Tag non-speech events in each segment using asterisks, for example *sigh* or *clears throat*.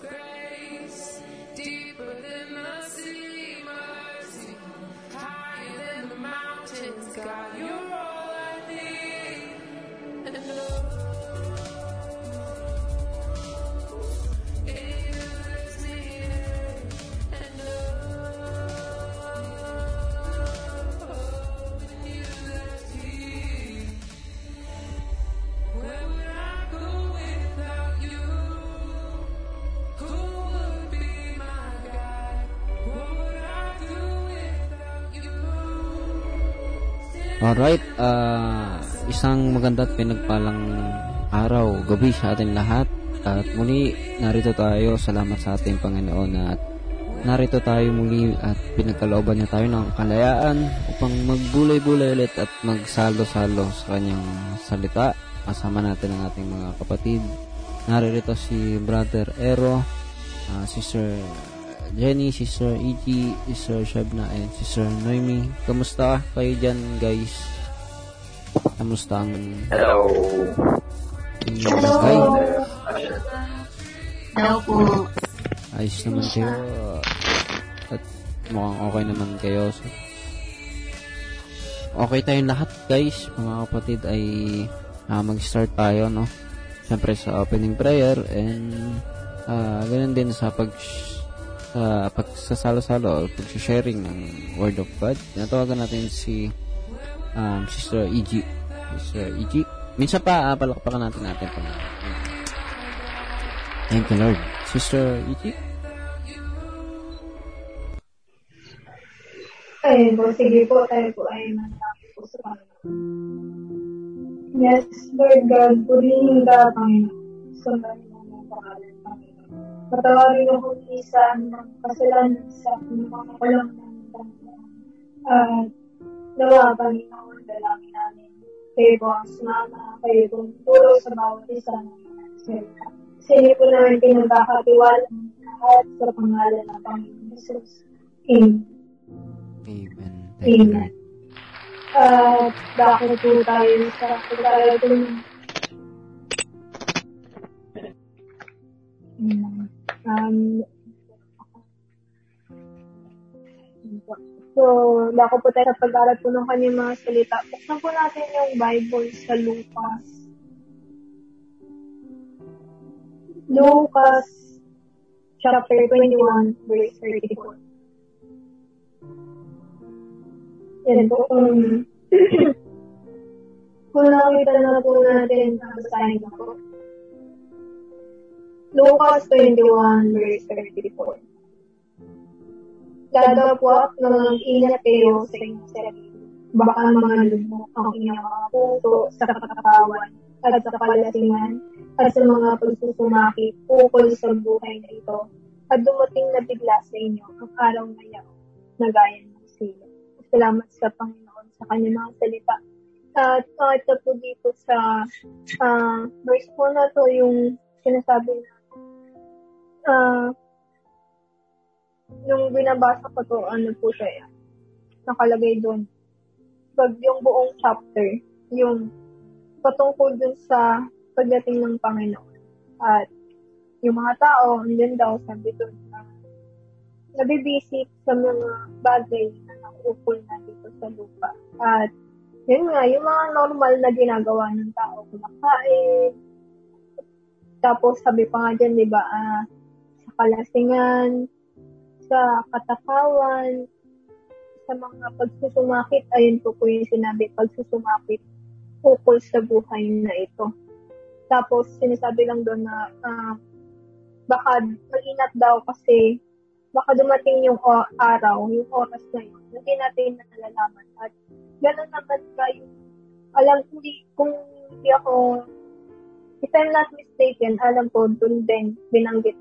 grace, deeper than the Alright, ah isang maganda at pinagpalang araw, gabi sa atin lahat. At muli, narito tayo. Salamat sa ating Panginoon at narito tayo muli at pinagkalooban niya tayo ng kalayaan upang magbulay-bulay ulit at magsalo-salo sa kanyang salita. Kasama natin ang ating mga kapatid. Naririto si Brother Ero, ah, Sister Jenny, Sister E.G., Sister Shabna, and Sister Noemi. Kamusta kayo dyan, guys? Kamusta ang Hello. inyong buhay? Hello po. Ayos naman kayo. At mukhang okay naman kayo. So, okay tayong lahat, guys. Mga kapatid ay ah, mag-start tayo, no? Siyempre sa opening prayer and ah ganun din sa pag sa pagsasalo-salo o pag-sharing ng Word of God. Natawagan natin si um, Sister E.G. Sister E.G. Minsan pa, uh, palakpakan natin natin. Thank you, Lord. Sister E.G. Ayun po, sige po, tayo po ay manalangin po sa Panginoon. Yes, Lord God, purihin ka, Panginoon. Sa Panginoon. Patawarin ako isa ng kasalanan sa mga walang ng Panginoon. At nawa, Panginoon, dalangin namin. Kayo po ang sumama, kayo po ang turo sa bawat isa ng mga salita. Sa inyo po namin pinagkakatiwala ng lahat sa pangalan ng Panginoon Jesus. Amen. Amen. Amen. At bakit po tayo sa pagkakaroon um, So, bako po tayo sa pag-aral po ng kanyang mga salita. Buksan po natin yung Bible sa Lucas. Lucas chapter 21, verse 34. Yan po kung *clears throat* kung nakita na po natin ang na po. Lucas 21 verse 34. Dadapwat na mag-ingat kayo sa inyong sarili. Baka mga lumok ang inyong mga puso sa katakawan at sa kalasingan at sa mga pagsusumaki ukol sa buhay na ito at dumating na bigla sa inyo ang araw na yaw na gaya ng sila. Salamat sa Panginoon sa kanyang mga salita. At kahit na po dito sa ah, verse po na to yung sinasabi na ah nung binabasa ko to, ano po siya, nakalagay doon. Pag yung buong chapter, yung patungkol dun sa pagdating ng Panginoon. At yung mga tao, andun daw, sabi doon, na nabibisit sa mga bagay na nakukul na dito sa lupa. At yun nga, yung mga normal na ginagawa ng tao, kumakain, tapos sabi pa nga dyan, di ba, sa kalasingan, sa katakawan, sa mga pagsusumakit, ayun po po yung sinabi, pagsusumakit ukol sa buhay na ito. Tapos, sinasabi lang doon na ah, baka mag-ingat daw kasi baka dumating yung araw, yung oras na yun, hindi natin nalalaman. At gano'n naman ka yung, alam, hindi, kung hindi ako, if I'm not mistaken, alam ko, doon din binanggit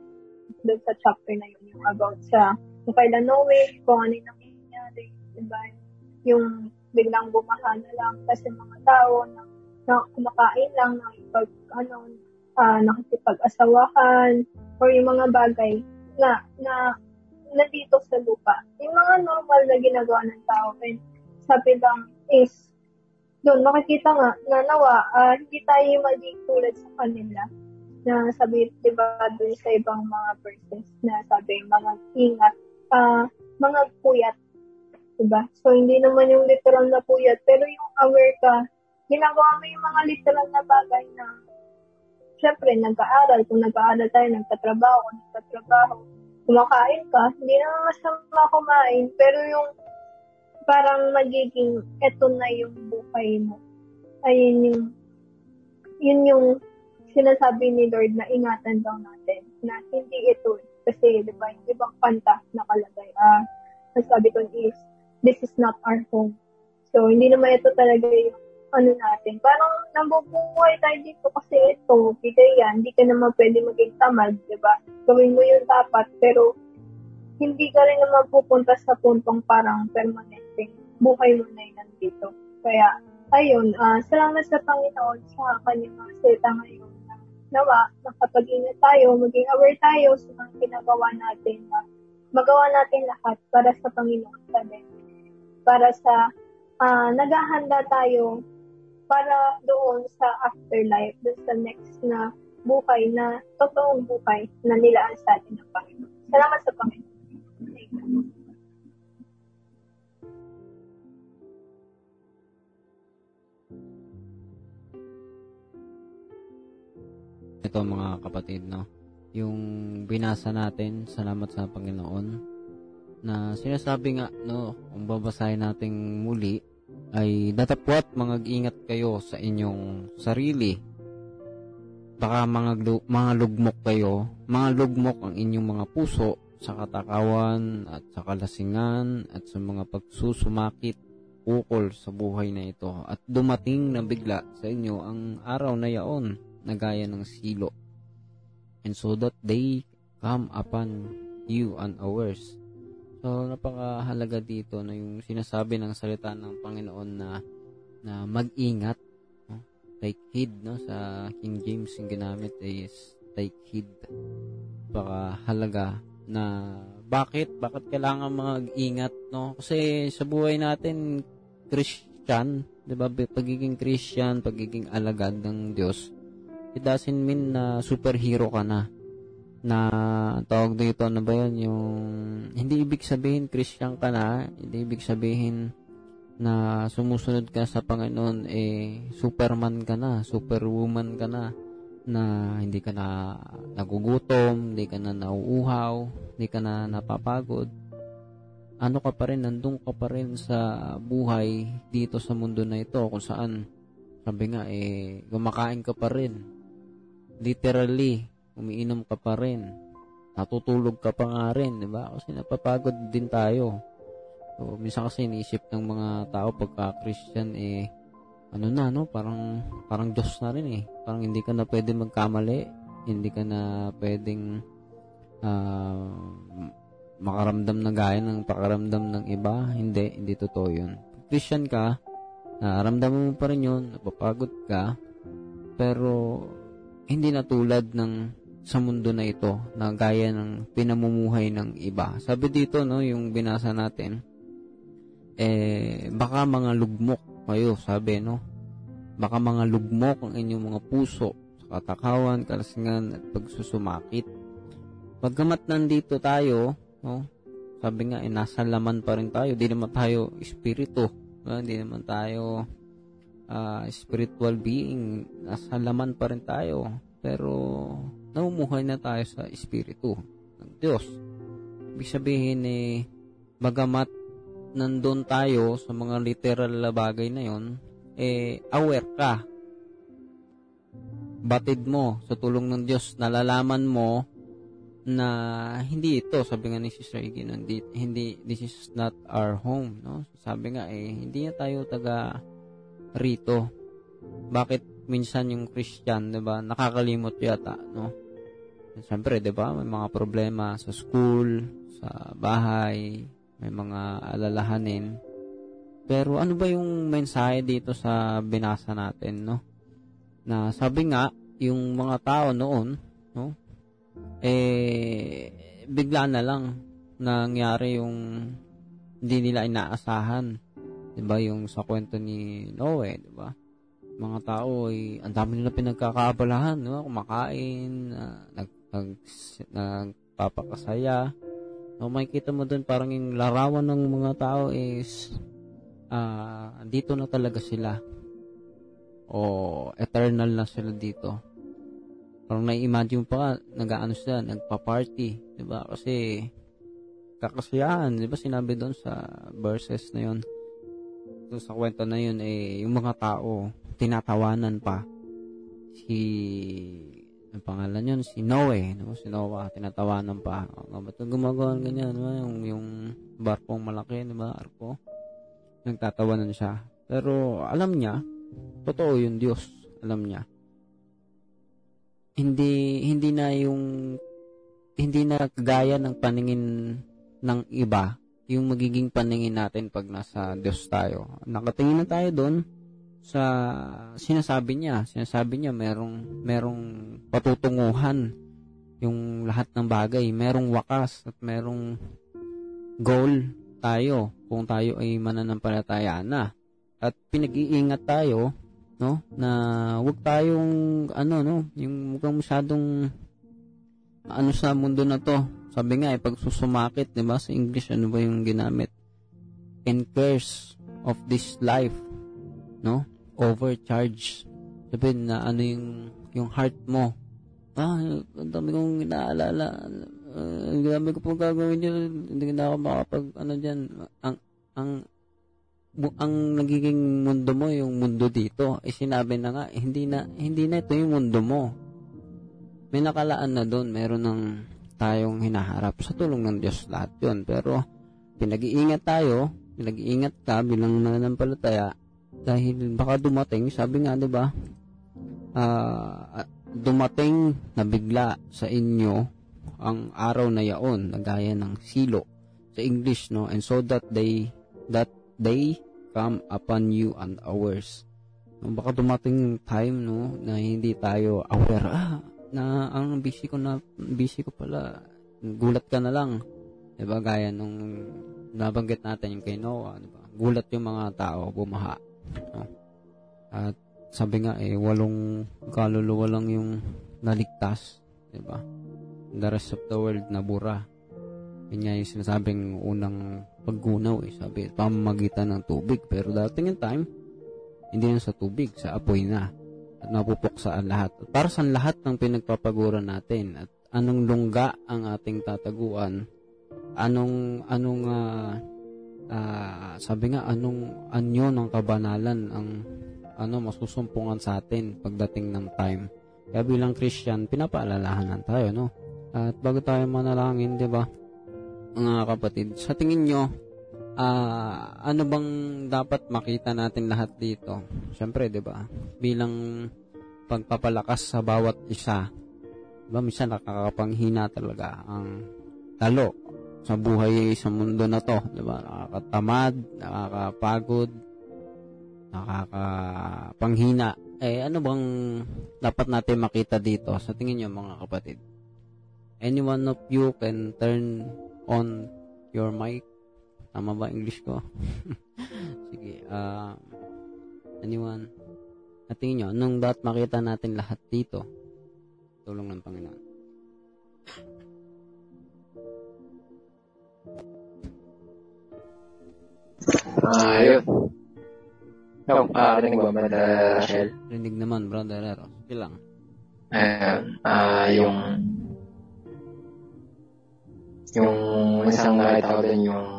doon sa chapter na yun, yung about sa kung kailan Noe, kung ano yung nangyayari, diba? Yung biglang bumaha na lang kasi mga tao na, na kumakain lang, nakipag, ano, ah, nakikipag-asawahan, or yung mga bagay na, na, nandito sa lupa. Yung mga normal na ginagawa ng tao, and sabi lang is, doon makikita nga na nawa, ah, hindi tayo maging tulad sa kanila. Na sabi, di ba, dun sa ibang mga verses na sabi, mga ingat, ah, mga puyat, di ba? So, hindi naman yung literal na puyat, pero yung aware ka, ginagawa mo yung mga literal na bagay na, syempre, nag-aaral. Kung nag-aaral tayo, nagtatrabaho, kung nagtatrabaho, kumakain ka, hindi naman masama kumain, pero yung parang magiging eto na yung buhay mo. Ayun yung yun yung sinasabi ni Lord na ingatan daw natin na hindi ito kasi di ba yung ibang kanta nakalagay ah ang sabi ko is this is not our home. So hindi naman ito talaga yung ano natin. Parang nabubuhay tayo dito kasi ito bigay yan hindi ka naman pwede maging tamad di ba? Gawin mo yung dapat pero hindi ka rin naman pupunta sa puntong parang permanente. Buhay mo na yun nandito. Kaya ayun, uh, salamat sa Panginoon sa kanyang mga salita ngayon. Nawa, nakapag-ingat tayo, maging aware tayo sa mga ginagawa natin na magawa natin lahat para sa Panginoon sa Para sa uh, naghahanda tayo para doon sa afterlife, doon sa next na buhay na totoong buhay na nilaan sa atin ng Panginoon. Salamat sa Panginoon. Ito mga kapatid, no? Yung binasa natin, salamat sa Panginoon, na sinasabi nga, no, kung babasahin natin muli, ay datapwat mag-ingat kayo sa inyong sarili. Baka mga, mga lugmok kayo, mga lugmok ang inyong mga puso sa katakawan at sa kalasingan at sa mga pagsusumakit ukol sa buhay na ito at dumating na bigla sa inyo ang araw na yaon na gaya ng silo. And so that they come upon you unawares. So, napakahalaga dito na yung sinasabi ng salita ng Panginoon na na mag-ingat. No? Take heed, no? Sa King James, yung ginamit is take heed. Napakahalaga na bakit? Bakit kailangan mag-ingat, no? Kasi sa buhay natin, Christian, 'di ba? Pagiging Christian, pagiging alagad ng Diyos, it doesn't mean na superhero ka na. Na tawag dito ano ba yun? Yung hindi ibig sabihin Christian ka na. Hindi ibig sabihin na sumusunod ka sa Panginoon eh superman ka na superwoman ka na na hindi ka na nagugutom hindi ka na nauuhaw hindi ka na napapagod. Ano ka pa rin nandun ka pa rin sa buhay dito sa mundo na ito kung saan sabi nga eh gumakain ka pa rin literally, umiinom ka pa rin. Natutulog ka pa nga rin, di ba? Kasi napapagod din tayo. So, minsan kasi iniisip ng mga tao pagka Christian, eh, ano na, no? Parang, parang Diyos na rin, eh. Parang hindi ka na pwede magkamali. Hindi ka na pwedeng uh, makaramdam na gaya ng pakaramdam ng iba. Hindi, hindi totoo yun. Christian ka, naramdaman mo pa rin yun, napapagod ka, pero hindi na tulad ng sa mundo na ito na gaya ng pinamumuhay ng iba. Sabi dito, no, yung binasa natin, eh, baka mga lugmok kayo, sabi, no? Baka mga lugmok ang inyong mga puso sa katakawan, kalasingan, at pagsusumakit. Pagkamat nandito tayo, no, sabi nga, eh, nasa laman pa rin tayo. Di naman tayo espiritu. No? Naman tayo uh, spiritual being, nasa laman pa rin tayo. Pero, namumuhay na tayo sa espiritu ng Diyos. Ibig sabihin eh, bagamat nandun tayo sa mga literal na bagay na yon, eh, aware ka. Batid mo sa tulong ng Diyos, nalalaman mo na hindi ito, sabi nga ni Sister Iggy, hindi, hindi, this is not our home, no? Sabi nga eh, hindi na tayo taga rito. Bakit minsan yung Christian, 'di ba, nakakalimot yata, no? Siyempre, 'di ba, may mga problema sa school, sa bahay, may mga alalahanin. Pero ano ba yung mensahe dito sa binasa natin, no? Na sabi nga, yung mga tao noon, no? Eh bigla na lang nangyari yung hindi nila inaasahan. 'Di ba yung sa kwento ni Noe, 'di ba? mga tao ay ang dami nila pinagkakaabalahan, no? kumakain, uh, nag, nag, nagpapakasaya. No, makikita mo doon parang yung larawan ng mga tao is uh, dito na talaga sila. O eternal na sila dito. Parang na-imagine pa ka, nag-ano sila, nagpa-party. Diba? Kasi kakasiyahan, di ba sinabi doon sa verses na yon doon sa kwento na yun, eh, yung mga tao, tinatawanan pa. Si, ang pangalan yun, si Noe, no? si Noah, tinatawanan pa. Oh, ba't gumagawa ganyan, no? yung, yung barkong malaki, di ba, arko? Nagtatawanan siya. Pero, alam niya, totoo yung Diyos, alam niya. Hindi, hindi na yung, hindi na kagaya ng paningin ng iba, yung magiging paningin natin pag nasa Diyos tayo. Nakatingin na tayo doon sa sinasabi niya. Sinasabi niya merong merong patutunguhan yung lahat ng bagay. Merong wakas at merong goal tayo kung tayo ay mananampalataya na. At pinag-iingat tayo no na wag tayong ano no yung mukhang masyadong ano sa mundo na to sabi nga, eh, pag susumakit, di ba, sa English, ano ba yung ginamit? And curse of this life, no? Overcharge. Sabihin na ano yung, yung heart mo. Ah, ang dami kong inaalala. Uh, ang dami ko pong gagawin dyan. Hindi na ako makapag, ano dyan. Ang, ang, ang nagiging mundo mo, yung mundo dito, eh sinabi na nga, eh, hindi na, hindi na ito yung mundo mo. May nakalaan na doon, meron ng tayong hinaharap. Sa tulong ng Diyos lahat yun. Pero, pinag-iingat tayo, pinag-iingat ka bilang nananampalataya dahil baka dumating, sabi nga, di ba, uh, dumating na bigla sa inyo ang araw na yaon, na gaya ng silo sa English, no? And so that they, that they come upon you and ours. No, baka dumating time, no, na hindi tayo aware, ah, na ang busy ko na busy ko pala gulat ka na lang. 'di ba? Gaya nung nabanggit natin yung kay Noah 'di ba? Gulat yung mga tao bumaha. No? at sabi nga eh walong kaluluwa lang yung naligtas 'di ba? The rest of the world nabura. Yun nga yung sinasabing unang paggunaw eh. Sabi pamamagitan ng tubig. Pero dating yung time hindi na sa tubig sa apoy na at mapupuksa ang lahat. At para sa lahat ng pinagpapaguran natin at anong lungga ang ating tataguan, anong anong uh, uh, sabi nga anong anyo ng kabanalan ang ano masusumpungan sa atin pagdating ng time. Kaya bilang Christian, pinapaalalahanan tayo, no? At bago tayo manalangin, 'di ba? Mga kapatid, sa tingin nyo, uh, ano bang dapat makita natin lahat dito? Siyempre, 'di ba? Bilang pagpapalakas sa bawat isa. 'Di ba? Minsan nakakapanghina talaga ang talo sa buhay sa mundo na 'to, 'di ba? Nakakatamad, nakakapagod, nakakapanghina. Eh ano bang dapat natin makita dito sa tingin niyo mga kapatid? Anyone of you can turn on your mic Tama ba English ko? *laughs* Sige. Uh, anyone? At tingin nyo, anong dapat makita natin lahat dito? Tulong ng Panginoon. Ah, uh, yun. No, ah, uh, rinig ba, Brother Rachel? Rinig naman, Brother Ero. Sige lang. Ayun, ah, yung yung isang nakita ko din yung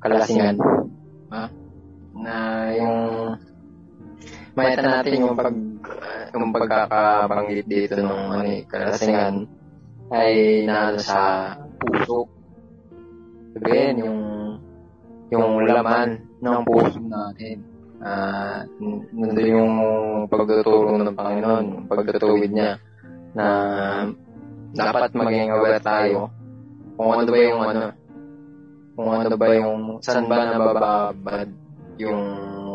kalasingan. Ha? Na yung makita natin yung pag yung pagkakabanggit dito ng ano, eh, kalasingan ay na sa puso. Sabihin, yung yung laman ng puso natin. Uh, nandun yung pagtuturo ng Panginoon, yung pagtutuwid niya na dapat maging aware tayo kung ano ba yung ano, kung ano ba yung, saan ba nabababad yung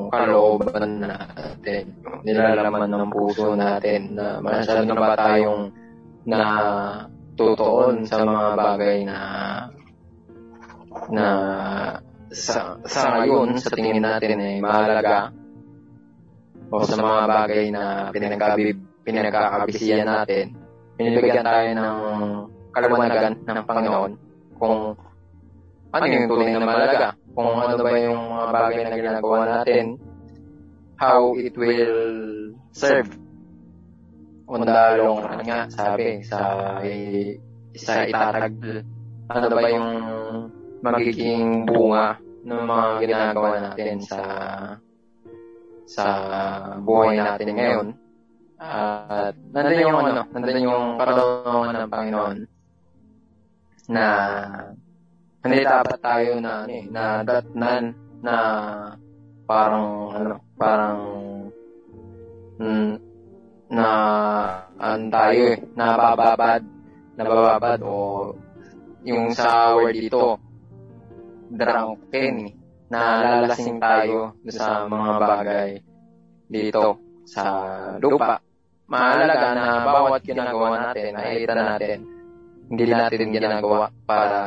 kalooban natin, nilalaman ng puso natin, na masyado na ba tayong na tutuon sa mga bagay na na sa, sa ngayon, sa tingin natin ay mahalaga o sa mga bagay na pinagkabib, pinagkakabisiyan natin, binibigyan tayo ng kalawanagan ng Panginoon kung ano yung tunay na malaga, kung ano ba yung mga bagay na ginagawa natin, how it will serve. Undalong, ano nga, sabi, sa, sa itatag, ano ba yung magiging bunga ng mga ginagawa natin sa sa buhay natin ngayon. At nandun yung ano, nandun yung katanungan ng Panginoon na hindi dapat tayo na ano eh, na datnan na parang ano, parang mm, na an tayo eh, nabababad, nabababad o yung sa word dito drunken na lalasing tayo sa mga bagay dito sa lupa. Mahalaga na bawat ginagawa natin, nakikita natin, hindi natin ginagawa para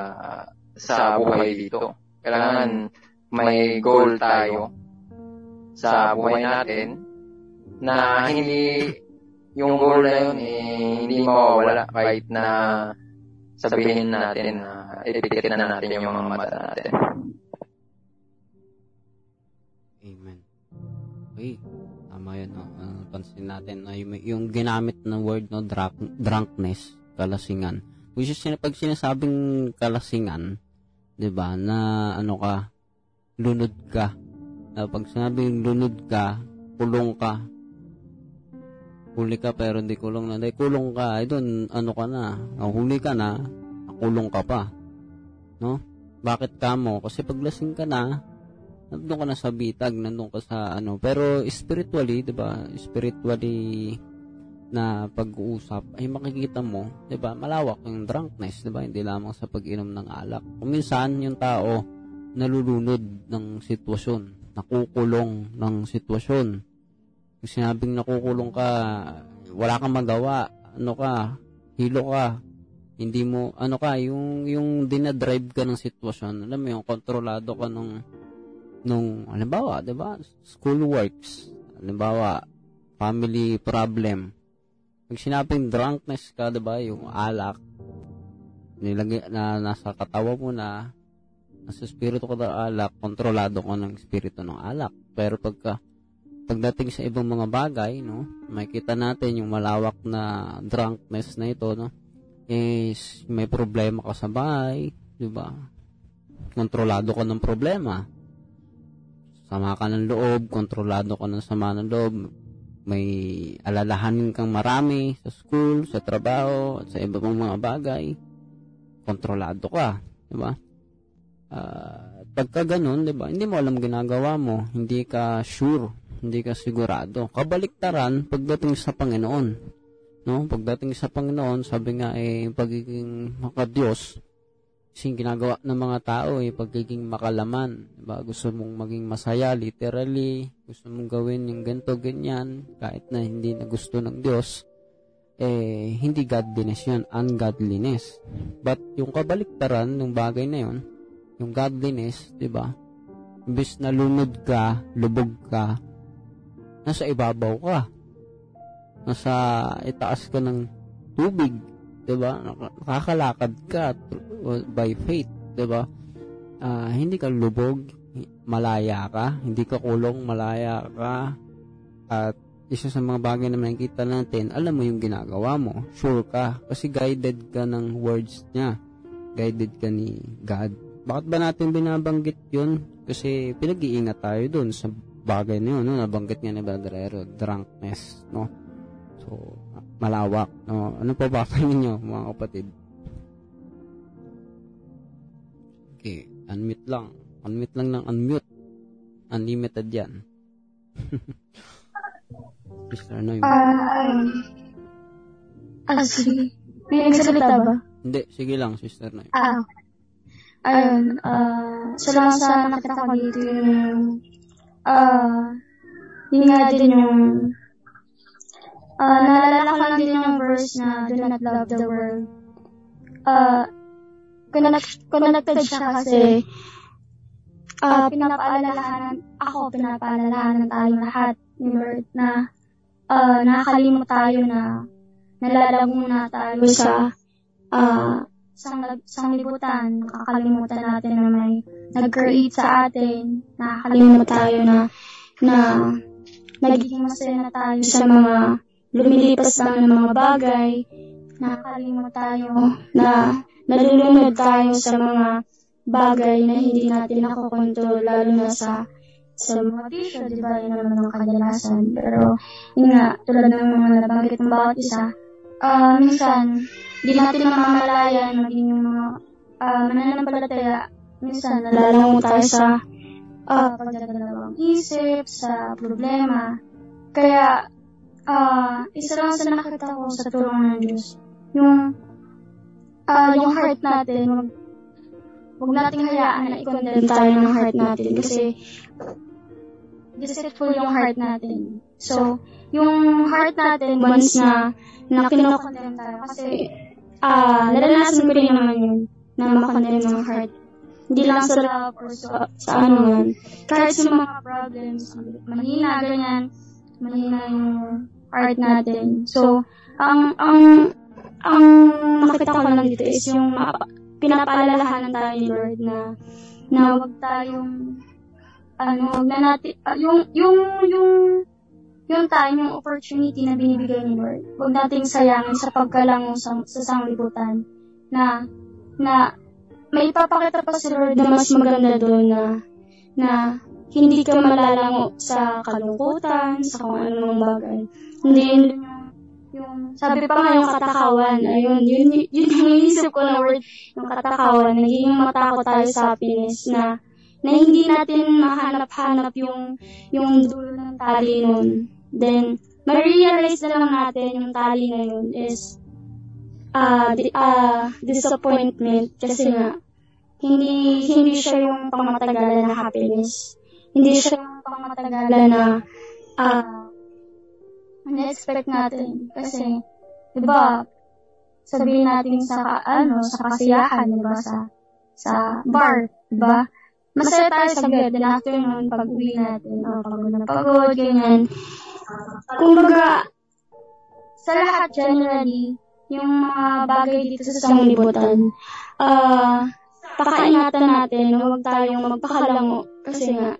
sa buhay dito. Kailangan may goal tayo sa buhay natin na hindi yung goal na yun eh, hindi mawawala kahit na sabihin natin na ipikit na natin yung mga mata natin. Amen. Okay, tama yun. No? Uh, pansin natin na yung, yung ginamit ng word no drunk, drunkenness, kalasingan. Which is pag sinasabing kalasingan, 'di ba, na ano ka, lunod ka. Uh, pag sinabing lunod ka, kulong ka. Huli ka pero hindi kulong na. Dahil kulong ka, ay doon, ano ka na, huli ka na, kulong ka pa. No? Bakit ka mo? Kasi paglasing ka na, nandun ka na sa bitag, nandun ka sa ano. Pero spiritually, 'di ba? Spiritually na pag-uusap ay makikita mo, 'di ba? Malawak yung drunkenness, 'di ba? Hindi lamang sa pag-inom ng alak. Kung minsan yung tao nalulunod ng sitwasyon, nakukulong ng sitwasyon. Kung sinabing nakukulong ka, wala kang magawa, ano ka, hilo ka, hindi mo, ano ka, yung, yung dinadrive ka ng sitwasyon, alam mo yung kontrolado ka nung, nung, halimbawa, di ba, school works, halimbawa, family problem, pag sinabing drunkenness ka, di ba, yung alak, nilagay, na nasa katawa mo na, nasa spirito ko ng alak, kontrolado ko ng spirito ng alak. Pero pagka, pagdating sa ibang mga bagay, no, makikita natin yung malawak na drunkenness na ito, no, is may problema ka sa bahay, di ba? Kontrolado ka ng problema. Sama ka ng loob, kontrolado ka ng sama ng loob, may alalahanin kang marami sa school, sa trabaho, at sa iba pang mga bagay, kontrolado ka, di ba? Uh, pagka ganun, di ba, hindi mo alam ginagawa mo, hindi ka sure, hindi ka sigurado. Kabaliktaran pagdating sa Panginoon. No? Pagdating sa Panginoon, sabi nga eh, pagiging makadiyos, yung ginagawa ng mga tao eh, pagiging makalaman. Diba? Gusto mong maging masaya, literally, gusto mong gawin yung ganto ganyan, kahit na hindi na gusto ng Diyos, eh, hindi godliness yun, ungodliness. But yung kabaliktaran ng bagay na yun, yung godliness, di ba? Imbis na lunod ka, lubog ka, nasa ibabaw ka nasa itaas ka ng tubig, 'di ba? Nakakalakad ka by faith, 'di ba? Uh, hindi ka lubog, malaya ka, hindi ka kulong, malaya ka. At isa sa mga bagay na makikita natin, alam mo yung ginagawa mo, sure ka, kasi guided ka ng words niya. Guided ka ni God. Bakit ba natin binabanggit yun? Kasi pinag-iingat tayo dun sa bagay na yun, no? nabanggit nga ni Brother Ero, drunkenness, no? So, malawak. No? Ano pa ba kayo ninyo, mga kapatid? Okay, unmute lang. Unmute lang ng unmute. Unlimited yan. *laughs* Sister Noy. Ah, um, ah, sige. May nagsalita ba? Hindi, sige lang, Sister Noy. Ah, ayun, ah, uh, salamat sa nakita ko dito yung, ah, uh, yun nga din yung uh, naalala ko lang din yung verse na do not love the world. Uh, connect, connected siya kasi uh, pinapaalalahanan, ako pinapaalalahanan tayo lahat ni Lord na uh, nakakalimot tayo na nalalago na tayo sa uh, sang, sanglibutan. Nakakalimutan natin na may nag-create sa atin. Nakakalimot tayo na na nagiging masaya na tayo sa mga lumilipas lang ng mga bagay. Nakakalimot tayo na nalulunod tayo sa mga bagay na hindi natin nakokontrol, lalo na sa sa mga tissue, di ba, yun naman ang kadalasan. Pero, yun nga, tulad ng mga nabanggit ng bawat isa, uh, minsan, di natin namamalayan, maging yung mga uh, mananampalataya, minsan, nalalango tayo sa uh, pagdadalawang isip, sa problema. Kaya, uh, isa lang sa nakita ko sa tulong ng Diyos, yung, uh, yung heart natin, wag, wag nating hayaan na i-condemn tayo ng heart natin kasi deceitful yung heart natin. So, yung heart natin, once na, na kinokondemn tayo, kasi, uh, naranasan ko rin naman yun, na makondemn ng heart. Hindi lang sa love or sa, sa ano man. Kahit sa mga problems, mahina, ganyan, mahina yung heart natin. So, ang, ang, ang nakita ko lang dito is yung pinapaalalahanan tayo ni Lord na na huwag tayong ano, wag na natin, uh, yung, yung, yung, yung time, yung opportunity na binibigay ni Lord, huwag nating sayangin sa pagkalango sa, sa sanglibutan na, na, may ipapakita pa si Lord na mas maganda doon na, na, hindi ka malalango sa kalungkutan, sa kung anong bagay. Hindi yun yung, sabi pa nga yung katakawan, ayun, yun, yun, yun yung inisip ko na word, yung katakawan, nagiging matakot tayo sa happiness na, na hindi natin mahanap-hanap yung, yung dulo ng tali nun. Then, ma-realize na lang natin yung tali na yun is uh, di, uh, disappointment kasi nga, hindi hindi siya yung pangmatagalan na happiness. Hindi siya yung pangmatagalan na uh, na-expect natin. Kasi, di ba, sabihin natin sa, ano, sa kasiyahan, di ba, sa, sa bar, di ba? masaya tayo sa bed. Then after nun, pag uwi natin, oh, pagod na pagod, ganyan. Kumbaga, sa lahat generally, yung mga bagay dito sa sanglibutan, ah, uh, pakaingatan natin, huwag tayong magpakalango. Kasi nga,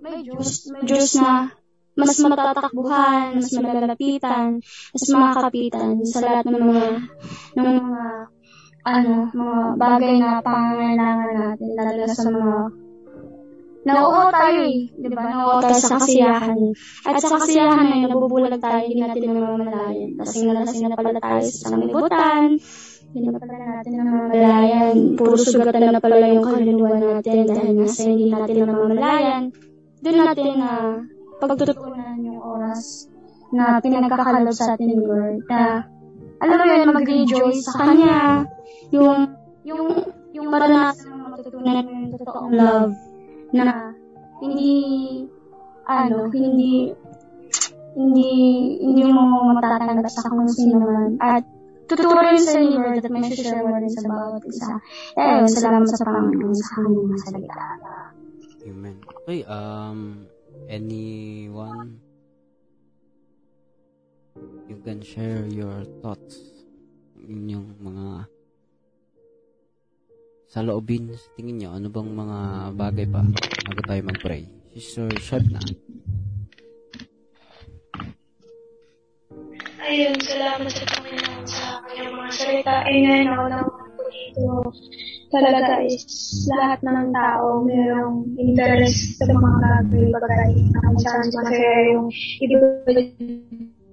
may Diyos, may Diyos na mas matatakbuhan, mas malalapitan, mas makakapitan sa lahat ng mga, ng mga ano, mga bagay na pangangailangan natin, lalo na sa mga Nauuhaw tayo eh, di ba? Nauuhaw tayo sa kasiyahan. At sa kasiyahan na yun, nabubulag tayo, hindi natin namamalayan. Lasing na lasing na pala tayo sa sanglibutan, hindi na pala natin namamalayan. Puro sugatan na pala yung kaluluwa natin dahil nasa hindi natin namamalayan. Doon natin na uh, pagtutunan yung oras na pinagkakalab sa atin ni Lord na alam mo yun, mag-rejoice sa Kanya, yung, yung, yung maranasan ng matutunan yung totoong love na hindi, ano, hindi, hindi, hindi mo matatanggap sa kung sino man. At tuturo rin sa ni Lord at may share mo rin sa bawat isa. Eh, salamat sa Panginoon sa kanyang masalita. Amen. Okay, um, anyone? You can share your thoughts inyong mga sa loobin sa tingin nyo ano bang mga bagay pa bago tayo mag-pray? Sister Shadna Ayun, salamat sa Panginoon sa kanyang mga salita. Ngayon ako na dito talaga is lahat ng tao mayroong interest sa mga bagay-bagay na kung saan masaya yung iba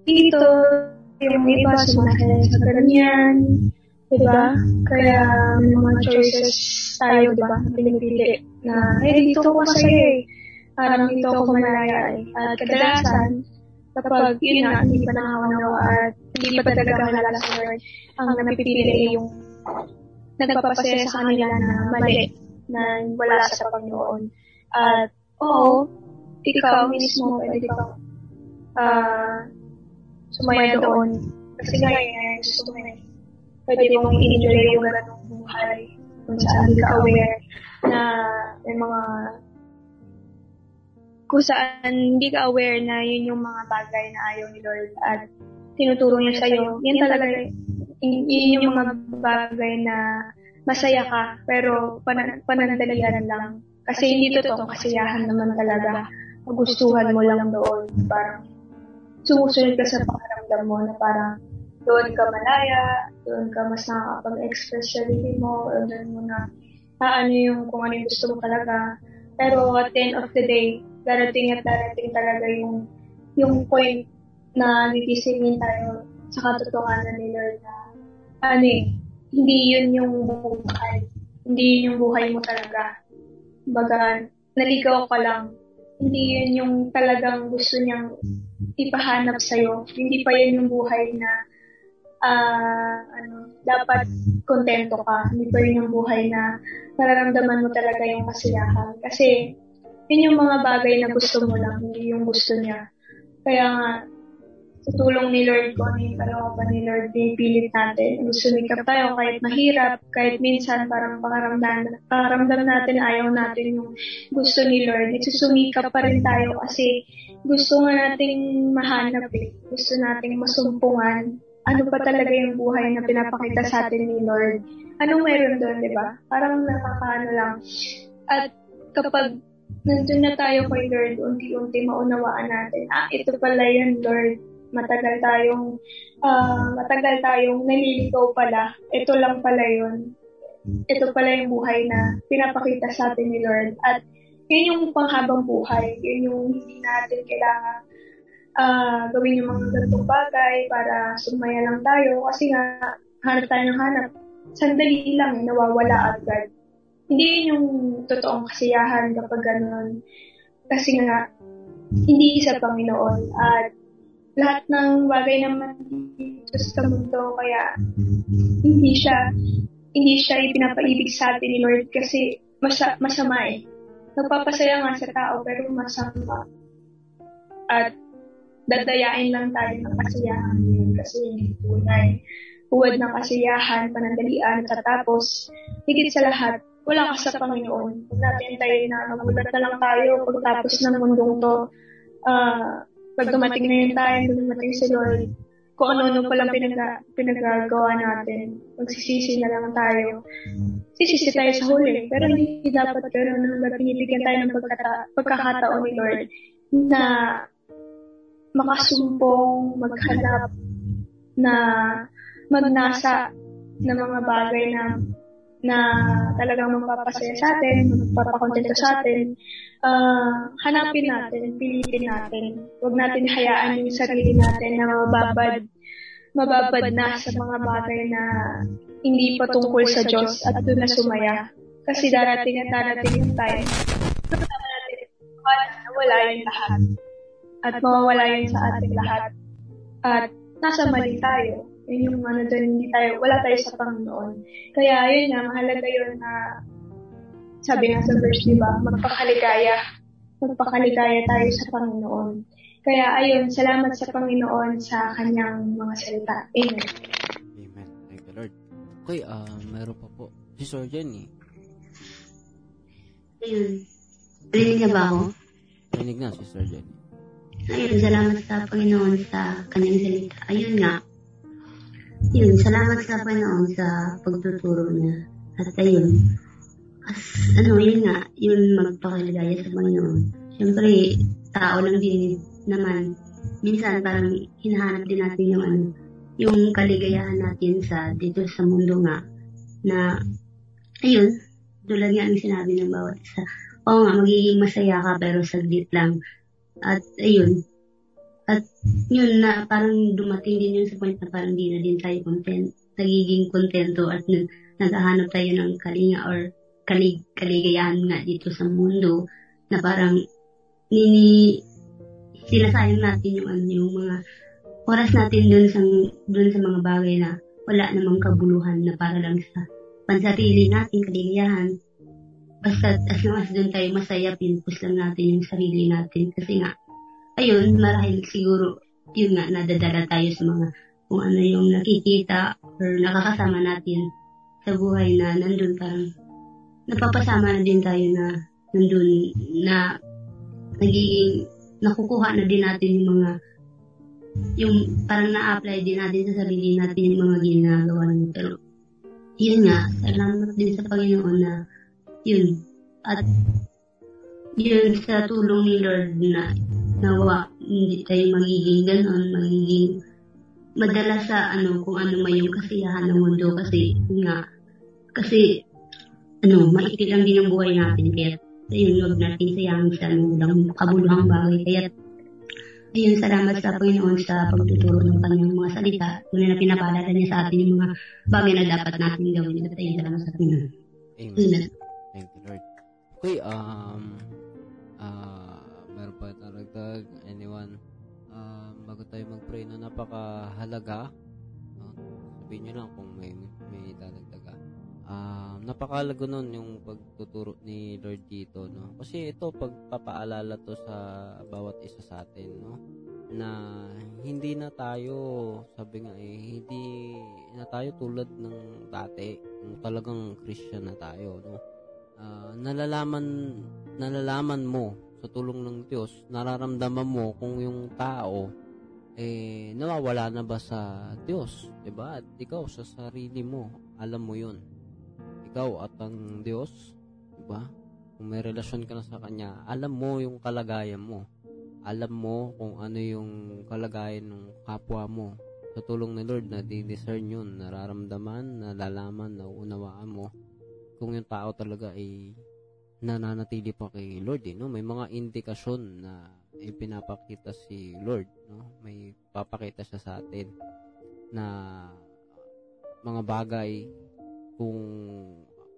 dito, yung iba sumasaya sa ganyan, diba? Kaya may mga choices tayo, diba? Pinipili na, eh, dito ko masaya eh. Parang dito ako malaya eh. At kadalasan, kapag yun na, hindi pa nakakanawa at hindi pa talaga malala sa Lord, ang napipili yung nagpapasaya sa kanila na mali, na wala sa Panginoon. At, oo, ikaw mismo, pwede kang uh, sumaya doon. Kasi nga, gusto mo eh. Pwede mong i-enjoy yung ganong buhay kung saan ka aware na may mga kung saan hindi ka aware na yun yung mga bagay na ayaw ni Lord at tinuturo niya sa'yo. Yan talaga, yun yung mga bagay na masaya ka, pero pan- panandalian lang. Kasi hindi totoong kasiyahan naman talaga. Magustuhan mo lang doon. Parang sumusunod ka sa pakaramdam mo na parang doon ka malaya, doon ka mas nakakapag-express sarili mo, doon mo na ano yung kung ano yung gusto mo talaga. Pero at the end of the day, darating at darating talaga yung yung point na nitisingin tayo sa katotohanan ni Lord na ano eh, hindi yun yung buhay. Hindi yun yung buhay mo talaga. Baga, naligaw ka lang. Hindi yun yung talagang gusto niyang ipahanap sa'yo. Hindi pa yun yung buhay na uh, ano, dapat kontento ka. Hindi pa yun yung buhay na nararamdaman mo talaga yung kasiyahan. Kasi, yun yung mga bagay na gusto mo lang, hindi yung gusto niya. Kaya nga, tulong ni Lord ko, ano yung kalooban ni Lord, pinipilit natin. Sumikap tayo kahit mahirap, kahit minsan parang pakaramdam, pakaramdam natin ayaw natin yung gusto ni Lord. Nagsusumikap pa rin tayo kasi gusto nga nating mahanap eh. Gusto nating masumpungan. Ano pa talaga yung buhay na pinapakita sa atin ni Lord. Anong meron doon, di ba? Parang nakakaano lang. At kapag nandun na tayo kay Lord, unti-unti maunawaan natin, ah, ito pala yun, Lord matagal tayong uh, matagal tayong naliligaw pala. Ito lang pala yun. Ito pala yung buhay na pinapakita sa atin ni Lord. At yun yung panghabang buhay. Yun yung hindi natin kailangan uh, gawin yung mga ganitong bagay para sumaya lang tayo. Kasi nga, hanap tayo ng hanap. Sandali lang, eh, nawawala agad. Hindi yun yung totoong kasiyahan kapag ganun. Kasi nga, hindi sa Panginoon. At lahat ng bagay naman dito sa mundo kaya hindi siya hindi siya ipinapaibig sa atin ni Lord kasi masa, masama eh. Nagpapasaya nga sa tao pero masama. At dadayain lang tayo ng kasiyahan yun kasi hindi tunay. Huwad ng kasiyahan, panandalian, at tapos, higit sa lahat, wala ka sa Panginoon. Huwag natin tayo na magulat na lang tayo pagkatapos ng mundong to. Uh, pag dumating na yung time, dumating si Lord, kung ano-ano palang pinag- pinagagawa natin, magsisisi na lang tayo. Sisisi tayo sa huli, pero hindi dapat gano'n hanggang pinibigyan tayo ng pagkata- pagkakataon ni Lord na makasumpong, maghanap, na magnasa ng mga bagay na na talagang magpapasaya sa atin, magpapakontento sa atin, uh, hanapin natin, pilitin natin. Huwag natin hayaan yung sarili natin na mababad, mababad na sa mga bagay na hindi pa tungkol sa Diyos at doon na sumaya. Kasi darating at darating yung time. Wala yung lahat. At mawawala yun sa ating lahat. At nasa mali tayo yun yung ano doon, hindi tayo, wala tayo sa Panginoon. Kaya yun nga, mahalaga yun na sabi nga sa verse, di ba, magpakaligaya. Magpakaligaya tayo sa Panginoon. Kaya ayun, salamat sa Panginoon sa kanyang mga salita. Amen. Amen. Thank the Lord. Okay, uh, mayroon pa po. Si Sir Jenny. Ayun. Rinig niya ba ako? Rinig na si Sir Jenny. Ayun, salamat sa Panginoon sa kanyang salita. Ayun nga, yun, salamat sa Panginoon sa pagtuturo niya. At ayun, as, ano, yun nga, yun magpakaligaya sa Panginoon. Siyempre, tao lang din naman. Minsan, parang hinahanap din natin yung ano, yung kaligayahan natin sa dito sa mundo nga na ayun, tulad nga ang sinabi ng bawat isa. Oo nga, magiging masaya ka pero saglit lang. At ayun, at yun na parang dumating din yun sa point na parang di na din tayo content, nagiging kontento at nag, naghahanap tayo ng kalinga or kalig, kaligayahan nga dito sa mundo na parang nini sinasayang natin yung ano yung mga oras natin dun sa dun sa mga bagay na wala namang kabuluhan na para lang sa pansarili natin kaligayahan. Basta as long as dun tayo masaya pinupus lang natin yung sarili natin. Kasi nga ayun, marahil siguro, yun nga, nadadala tayo sa mga kung ano yung nakikita or nakakasama natin sa buhay na nandun parang napapasama na din tayo na nandun na nagiging, nakukuha na din natin yung mga, yung parang na-apply din natin sa sarili natin yung mga ginagawa niya. Pero, yun nga, salamat din sa Panginoon na, yun, at yun sa tulong ni Lord na nawa, hindi tayo magiging ganon, magiging madala sa ano, kung ano man yung kasiyahan ng mundo kasi, nga, kasi, ano, maikli lang din ang buhay natin, kaya, ayun, huwag natin sayangin sa ano, lang kabuluhang bagay, kaya, ayun, salamat sa Panginoon sa pagtuturo ng kanyang mga salita, kung na pinapalala niya sa atin yung mga bagay na dapat natin gawin, at ayun, salamat sa Panginoon. Amen. Amen. Thank you, Lord. Okay, um, meron pa taragdag, anyone, um, bago tayo mag-pray na napakahalaga, no? sabihin nyo lang kung may, may dadagdaga. Um, napakahalaga nun yung pagtuturo ni Lord dito, no? Kasi ito, pagpapaalala to sa bawat isa sa atin, no? Na hindi na tayo, sabi nga eh, hindi na tayo tulad ng dati, yung talagang Christian na tayo, no? Ah, nalalaman nalalaman mo sa tulong ng Diyos, nararamdaman mo kung yung tao eh nawawala na ba sa Diyos, 'di ba? At ikaw sa sarili mo, alam mo 'yun. Ikaw at ang Diyos, 'di ba? Kung may relasyon ka na sa kanya, alam mo yung kalagayan mo. Alam mo kung ano yung kalagayan ng kapwa mo. Sa tulong ni Lord na di-discern yun, nararamdaman, nalalaman, nauunawaan mo kung yung tao talaga ay nananatili pa kay Lord eh, no? May mga indikasyon na ipinapakita si Lord, no? May papakita siya sa atin na mga bagay kung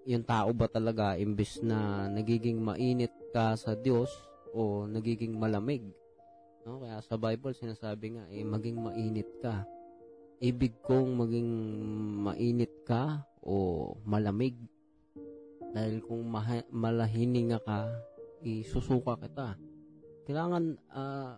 yung tao ba talaga imbes na nagiging mainit ka sa Diyos o nagiging malamig. No? Kaya sa Bible sinasabi nga eh maging mainit ka. Ibig kong maging mainit ka o malamig dahil kung maha- malahininga ka, isusuka kita. Kailangan ah,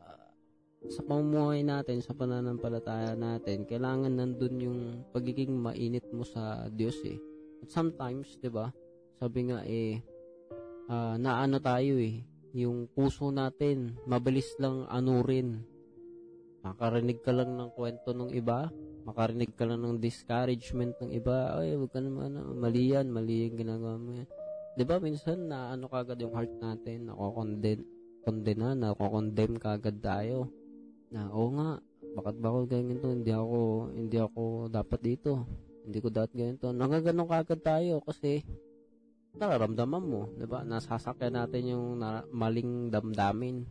sa pamumuhay natin, sa pananampalataya natin, kailangan nandun yung pagiging mainit mo sa Diyos eh. At sometimes, 'di ba? Sabi nga eh ah, naano tayo eh, yung puso natin mabilis lang anurin. Makarinig ka lang ng kwento ng iba, makarinig ka lang ng discouragement ng iba, ay, wag ka naman, ano, mali yan, mali yung ginagawa mo yan. Di ba, minsan, na ano kagad yung heart natin, nako-condemn, kondena, nako-condemn kagad tayo. Na, oo nga, bakit ba ako ganyan to? Hindi ako, hindi ako dapat dito. Hindi ko dapat ganito. Nangaganon kagad tayo kasi nararamdaman mo, di ba? Nasasakyan natin yung na- maling damdamin.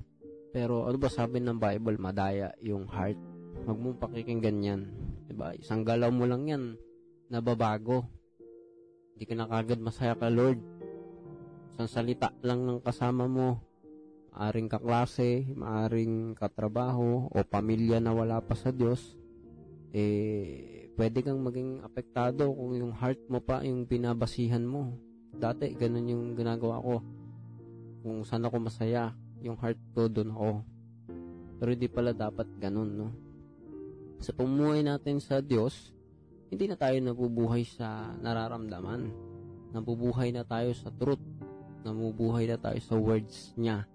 Pero ano ba sabi ng Bible? Madaya yung heart. Huwag mong pakikinggan yan. Diba? Isang galaw mo lang yan, nababago. Hindi ka na kagad masaya ka, Lord. Isang salita lang ng kasama mo, maaring kaklase, maaring katrabaho, o pamilya na wala pa sa Diyos, eh, pwede kang maging apektado kung yung heart mo pa yung binabasihan mo. Dati, ganun yung ginagawa ko. Kung saan ako masaya, yung heart ko, doon ako. Pero hindi pala dapat ganun, no? Sa pumuhay natin sa Diyos, hindi na tayo nabubuhay sa nararamdaman. Nabubuhay na tayo sa truth. Nabubuhay na tayo sa words niya.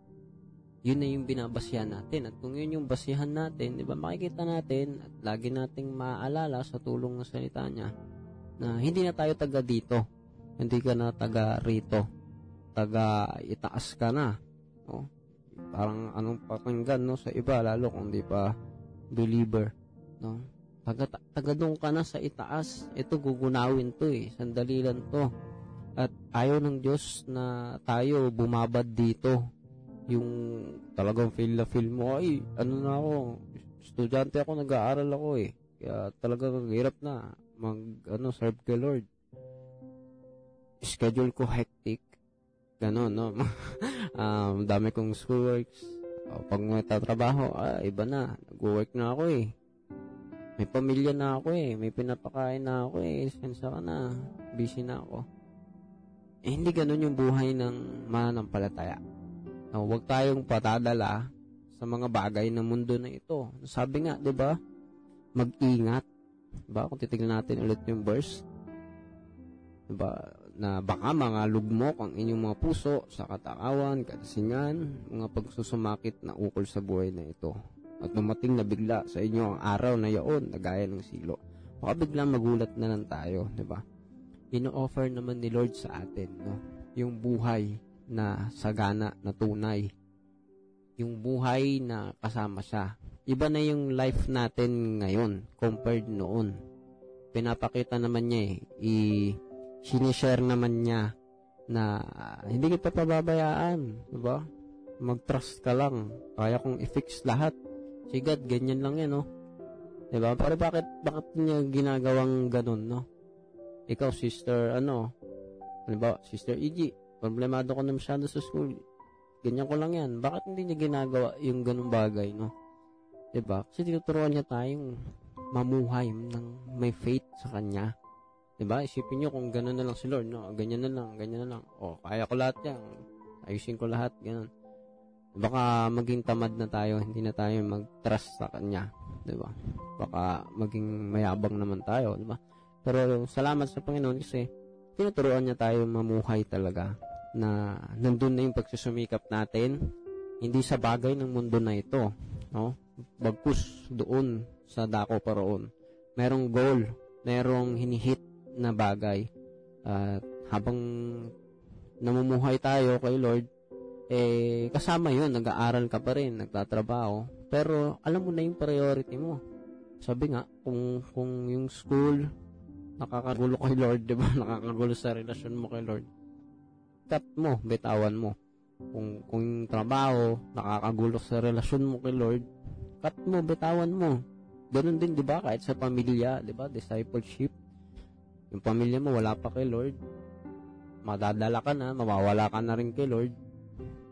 Yun na yung binabasihan natin. At kung yun yung basihan natin, di ba, makikita natin at lagi nating maaalala sa tulong ng salita niya na hindi na tayo taga dito. Hindi ka na taga rito. Taga itaas ka na. No? Parang anong pakinggan no, sa iba, lalo kung di pa believer. No? Taga, taga doon ka na sa itaas. Ito gugunawin to eh. Sandali lang to. At ayaw ng Diyos na tayo bumabad dito. Yung talagang feel na feel mo, ay, ano na ako, estudyante ako, nag-aaral ako eh. Kaya talagang hirap na mag, ano, serve kay Lord. Schedule ko hectic. Ganon, no? um, *laughs* dami kong schoolworks. O, pag may tatrabaho, ah, iba na. Nag-work na ako eh. May pamilya na ako eh. May pinapakain na ako eh. Sensa ka na. Busy na ako. Eh, hindi ganun yung buhay ng mananampalataya. No, huwag tayong patadala sa mga bagay ng mundo na ito. Sabi nga, di ba? Mag-ingat. Diba? Kung titignan natin ulit yung verse. Diba? na baka mga lugmok ang inyong mga puso sa katakawan, kalasingan, mga pagsusumakit na ukol sa buhay na ito. At dumating na bigla sa inyo ang araw na yaon na gaya ng silo. Baka biglang magulat na lang tayo, di ba? Ino-offer naman ni Lord sa atin, no? Yung buhay na sagana, na tunay. Yung buhay na kasama siya. Iba na yung life natin ngayon compared noon. Pinapakita naman niya eh. I- sinishare naman niya na hindi kita pababayaan, di ba? Mag-trust ka lang. Kaya kong i-fix lahat. Si God, ganyan lang yan, no? Di ba? Pero bakit, bakit niya ginagawang ganun, no? Ikaw, sister, ano? Ano ba, sister Iggy, problemado ko na masyado sa school. Ganyan ko lang yan. Bakit hindi niya ginagawa yung ganung bagay, no? Ba? Kasi tinuturuan niya tayong mamuhay ng may faith sa Kanya. Diba? Isipin nyo kung gano'n na lang si Lord, no? Ganyan na lang, ganyan na lang. O, kaya ko lahat yan. Ayusin ko lahat, ganun. Baka maging tamad na tayo, hindi na tayo mag-trust sa Kanya. Diba? Baka maging mayabang naman tayo, diba? Pero salamat sa Panginoon kasi tinuturuan niya tayo mamuhay talaga na nandun na yung pagsusumikap natin, hindi sa bagay ng mundo na ito, no? Bagkus doon sa dako paroon. Merong goal, merong hinihit na bagay. At habang namumuhay tayo kay Lord, eh, kasama yun, nag-aaral ka pa rin, nagtatrabaho. Pero, alam mo na yung priority mo. Sabi nga, kung, kung yung school, nakakagulo kay Lord, di ba? *laughs* Nakakagulo sa relasyon mo kay Lord. Cut mo, bitawan mo. Kung, kung yung trabaho, nakakagulo sa relasyon mo kay Lord, cut mo, bitawan mo. Ganun din, di ba? Kahit sa pamilya, di ba? Discipleship. Yung pamilya mo, wala pa kay Lord. Madadala ka na, mawawala ka na rin kay Lord.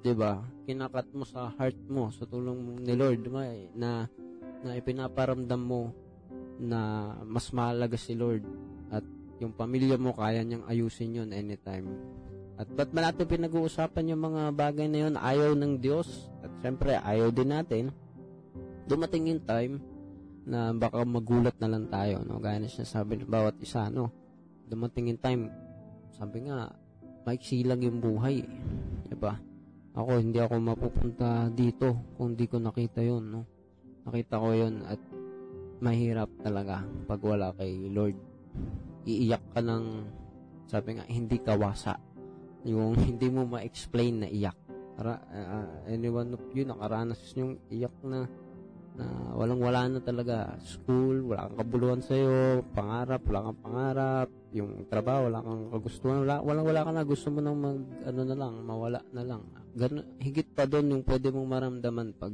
Di ba? Kinakat mo sa heart mo, sa tulong ni Lord, na, na ipinaparamdam mo na mas mahalaga si Lord at yung pamilya mo kaya niyang ayusin yun anytime. At ba't ba natin pinag-uusapan yung mga bagay na yun? Ayaw ng Diyos. At syempre, ayaw din natin. Dumating yung time na baka magulat na lang tayo, no? Gaya na siya sabi ng bawat isa, no? Dumating yung time, sabi nga, maiksi lang yung buhay. Diba? Ako, hindi ako mapupunta dito kung di ko nakita yun, no? Nakita ko yun at mahirap talaga pag wala kay Lord. Iiyak ka ng, sabi nga, hindi kawasa. Yung *laughs* hindi mo ma-explain na iyak. Para, uh, anyone of you nakaranas yung iyak na na walang-wala na talaga. School, wala kang kabuluhan sa'yo, pangarap, wala kang pangarap, yung trabaho, wala kang kagustuhan, wala, walang-wala ka na, gusto mo nang mag, ano na lang, mawala na lang. Ganun, higit pa doon yung pwede mong maramdaman pag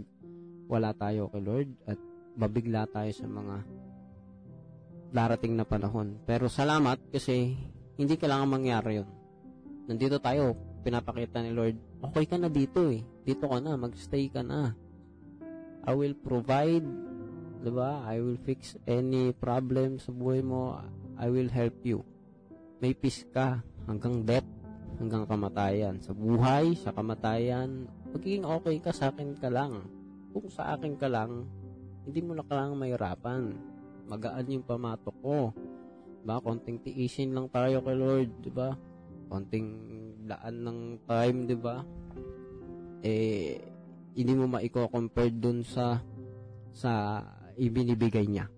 wala tayo kay Lord at babigla tayo sa mga darating na panahon. Pero salamat kasi hindi kailangan mangyari yon. Nandito tayo, pinapakita ni Lord, okay ka na dito eh. Dito ka na, magstay ka na. I will provide, di ba? I will fix any problem sa buhay mo. I will help you. May peace ka hanggang death, hanggang kamatayan. Sa buhay, sa kamatayan, magiging okay ka sa akin ka lang. Kung sa akin ka lang, hindi mo na kailangang mahirapan. Magaan yung pamatok ko. Diba? Konting tiisin lang tayo kay Lord, di ba? Konting daan ng time, di ba? Eh, hindi mo maiko-compare dun sa sa ibinibigay niya.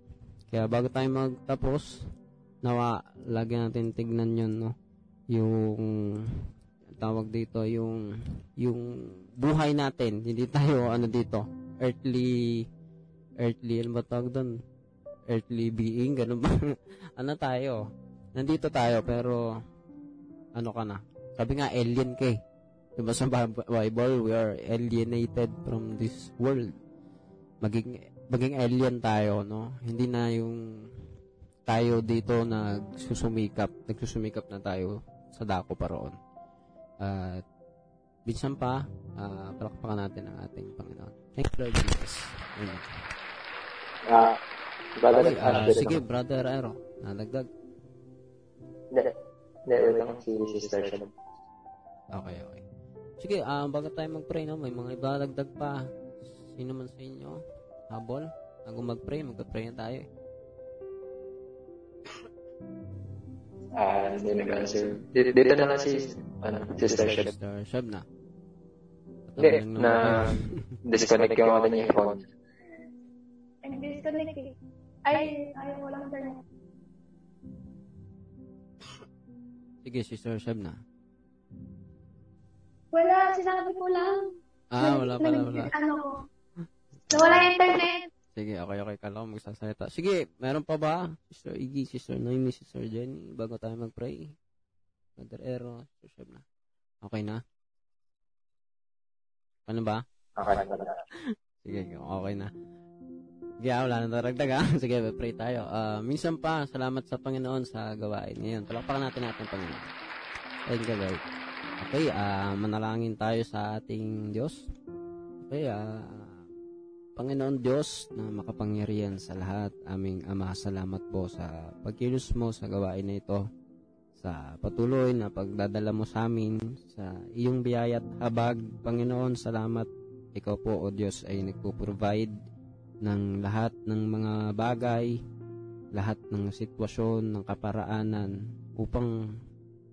Kaya bago tayo magtapos, nawa, lagi natin tignan yun, no? Yung tawag dito, yung yung buhay natin. Hindi tayo, ano dito, earthly, earthly, ano ba tawag doon? Earthly being, ganun ba? *laughs* ano tayo? Nandito tayo, pero, ano ka na? Sabi nga, alien ka eh. Diba sa Bible, we are alienated from this world. Maging, maging alien tayo, no? Hindi na yung tayo dito nagsusumikap, nagsusumikap na tayo sa dako pa roon. At, minsan pa, uh, palakpakan natin ang ating Panginoon. Thank you, Lord Jesus. Amen. Ah, brother, Okay, ah, ah, sige, Brother Aero, nadagdag. Hindi, hindi, lang si sister. Okay, okay. Sige, ah bago tayo mag-pray, no, may mga ibalagdag pa. Sino man sa inyo? Habol? Bago mag-pray, mag-pray na tayo eh. Ah, hindi nag-answer. Dito, dito na lang si, ano, Sister Shep. Sister Shab na. Hindi, na disconnect yung ano niya phone. Nag-disconnect eh. Ay, ayaw mo lang internet. Sige, Sister Shab na. Wala, sinabi ko lang. Ah, wala pala, wala. Ano ko. Nawala yung internet. Sige, okay, okay. Kala ko magsasalita. Sige, meron pa ba? Sister Iggy, Sister Noemi, Sister Jenny, bago tayo mag-pray. Brother Ero, Sister Shab na. Okay na? Ano ba? Okay, okay. *laughs* Sige, okay na. Sige, ah, wala na daragdag ah. *laughs* Sige, pray tayo. Ah, minsan pa, salamat sa Panginoon sa gawain ngayon. Palakpakan natin natin Panginoon. Thank you, Lord. Okay, ah, manalangin tayo sa ating Diyos. Okay, ah, Panginoon Diyos na makapangyarihan sa lahat, aming Ama, salamat po sa pagkilos mo sa gawain na ito, sa patuloy na pagdadala mo sa amin, sa iyong biyaya at habag. Panginoon, salamat. Ikaw po, O Diyos, ay nagpo-provide ng lahat ng mga bagay, lahat ng sitwasyon, ng kaparaanan, upang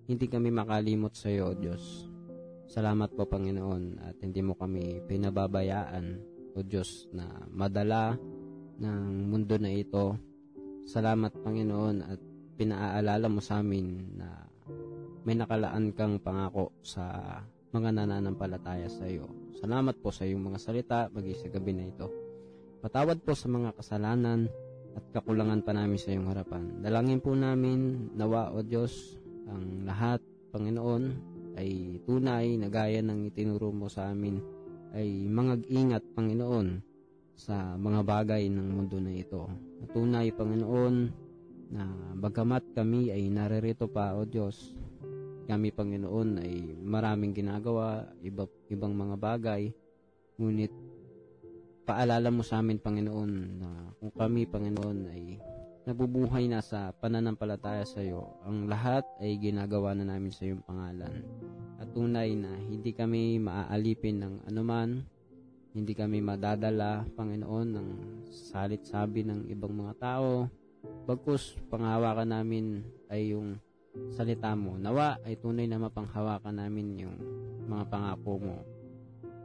hindi kami makalimot sa iyo, O Diyos. Salamat po, Panginoon, at hindi mo kami pinababayaan, O Diyos, na madala ng mundo na ito. Salamat, Panginoon, at pinaaalala mo sa amin na may nakalaan kang pangako sa mga nananampalataya sa iyo. Salamat po sa iyong mga salita magi sa gabi na ito. Patawad po sa mga kasalanan at kakulangan pa namin sa iyong harapan. Dalangin po namin nawa o Diyos ang lahat, Panginoon, ay tunay na gaya ng itinuro mo sa amin ay mangag-ingat, Panginoon, sa mga bagay ng mundo na ito. Tunay, Panginoon, na bagamat kami ay naririto pa, O Diyos, kami, Panginoon, ay maraming ginagawa, iba, ibang mga bagay, ngunit paalala mo sa amin, Panginoon, na kung kami, Panginoon, ay nabubuhay na sa pananampalataya sa iyo, ang lahat ay ginagawa na namin sa iyong pangalan. At tunay na hindi kami maaalipin ng anuman, hindi kami madadala, Panginoon, ng salit-sabi ng ibang mga tao. Bagkus, panghawakan namin ay yung salita mo. Nawa ay tunay na mapanghawakan namin yung mga pangako mo.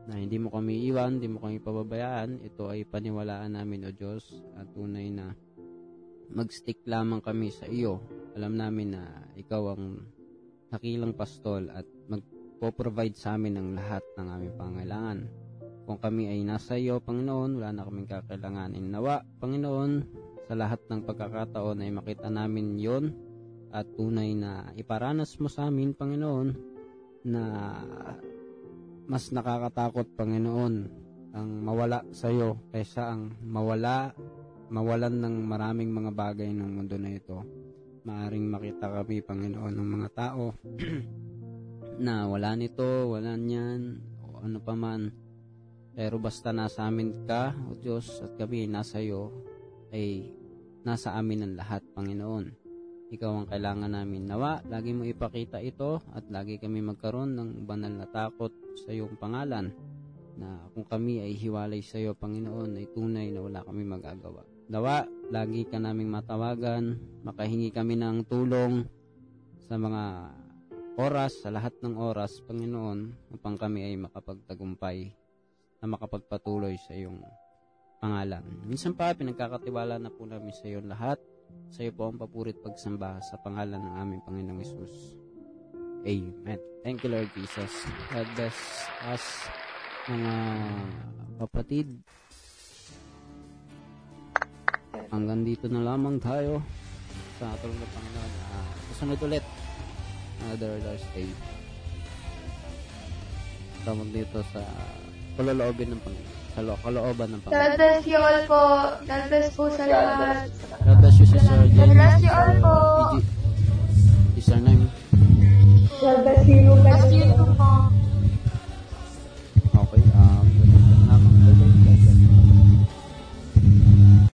Na hindi mo kami iwan, hindi mo kami pababayaan. Ito ay paniwalaan namin, O Diyos. At tunay na mag-stick lamang kami sa iyo. Alam namin na ikaw ang nakilang pastol at magpo-provide sa amin ng lahat ng aming pangailangan. Kung kami ay nasa iyo, Panginoon, wala na kaming kakailanganin. Nawa, Panginoon, sa lahat ng pagkakataon ay makita namin yon at tunay na iparanas mo sa amin, Panginoon, na mas nakakatakot, Panginoon, ang mawala sa iyo kaysa ang mawala, mawalan ng maraming mga bagay ng mundo na ito. Maaring makita kami, Panginoon, ng mga tao *clears throat* na wala nito, wala niyan, o ano pa man. Pero basta nasa amin ka, O Diyos, at kami nasa iyo, ay nasa amin ang lahat, Panginoon. Ikaw ang kailangan namin. Nawa, lagi mo ipakita ito at lagi kami magkaroon ng banal na takot sa iyong pangalan na kung kami ay hiwalay sa iyo, Panginoon, ay tunay na wala kami magagawa. Nawa, lagi ka naming matawagan, makahingi kami ng tulong sa mga oras, sa lahat ng oras, Panginoon, upang kami ay makapagtagumpay na makapagpatuloy sa iyong pangalan. Minsan pa, pinagkakatiwala na po namin sa iyo lahat. Sa iyo po ang papurit pagsamba sa pangalan ng aming Panginoong Yesus. Amen. Thank you, Lord Jesus. God bless us, mga kapatid hanggang dito na lamang tayo sa tulong ng Panginoon. Uh, susunod ulit another last Thursday. Tamag dito sa kalaloobin ng Panginoon. Sa kalooban ng Panginoon. God bless you all po. God bless po sa lahat. God bless you, Sister Jane. God bless you all po. Sister Naim. God bless you. God bless you po.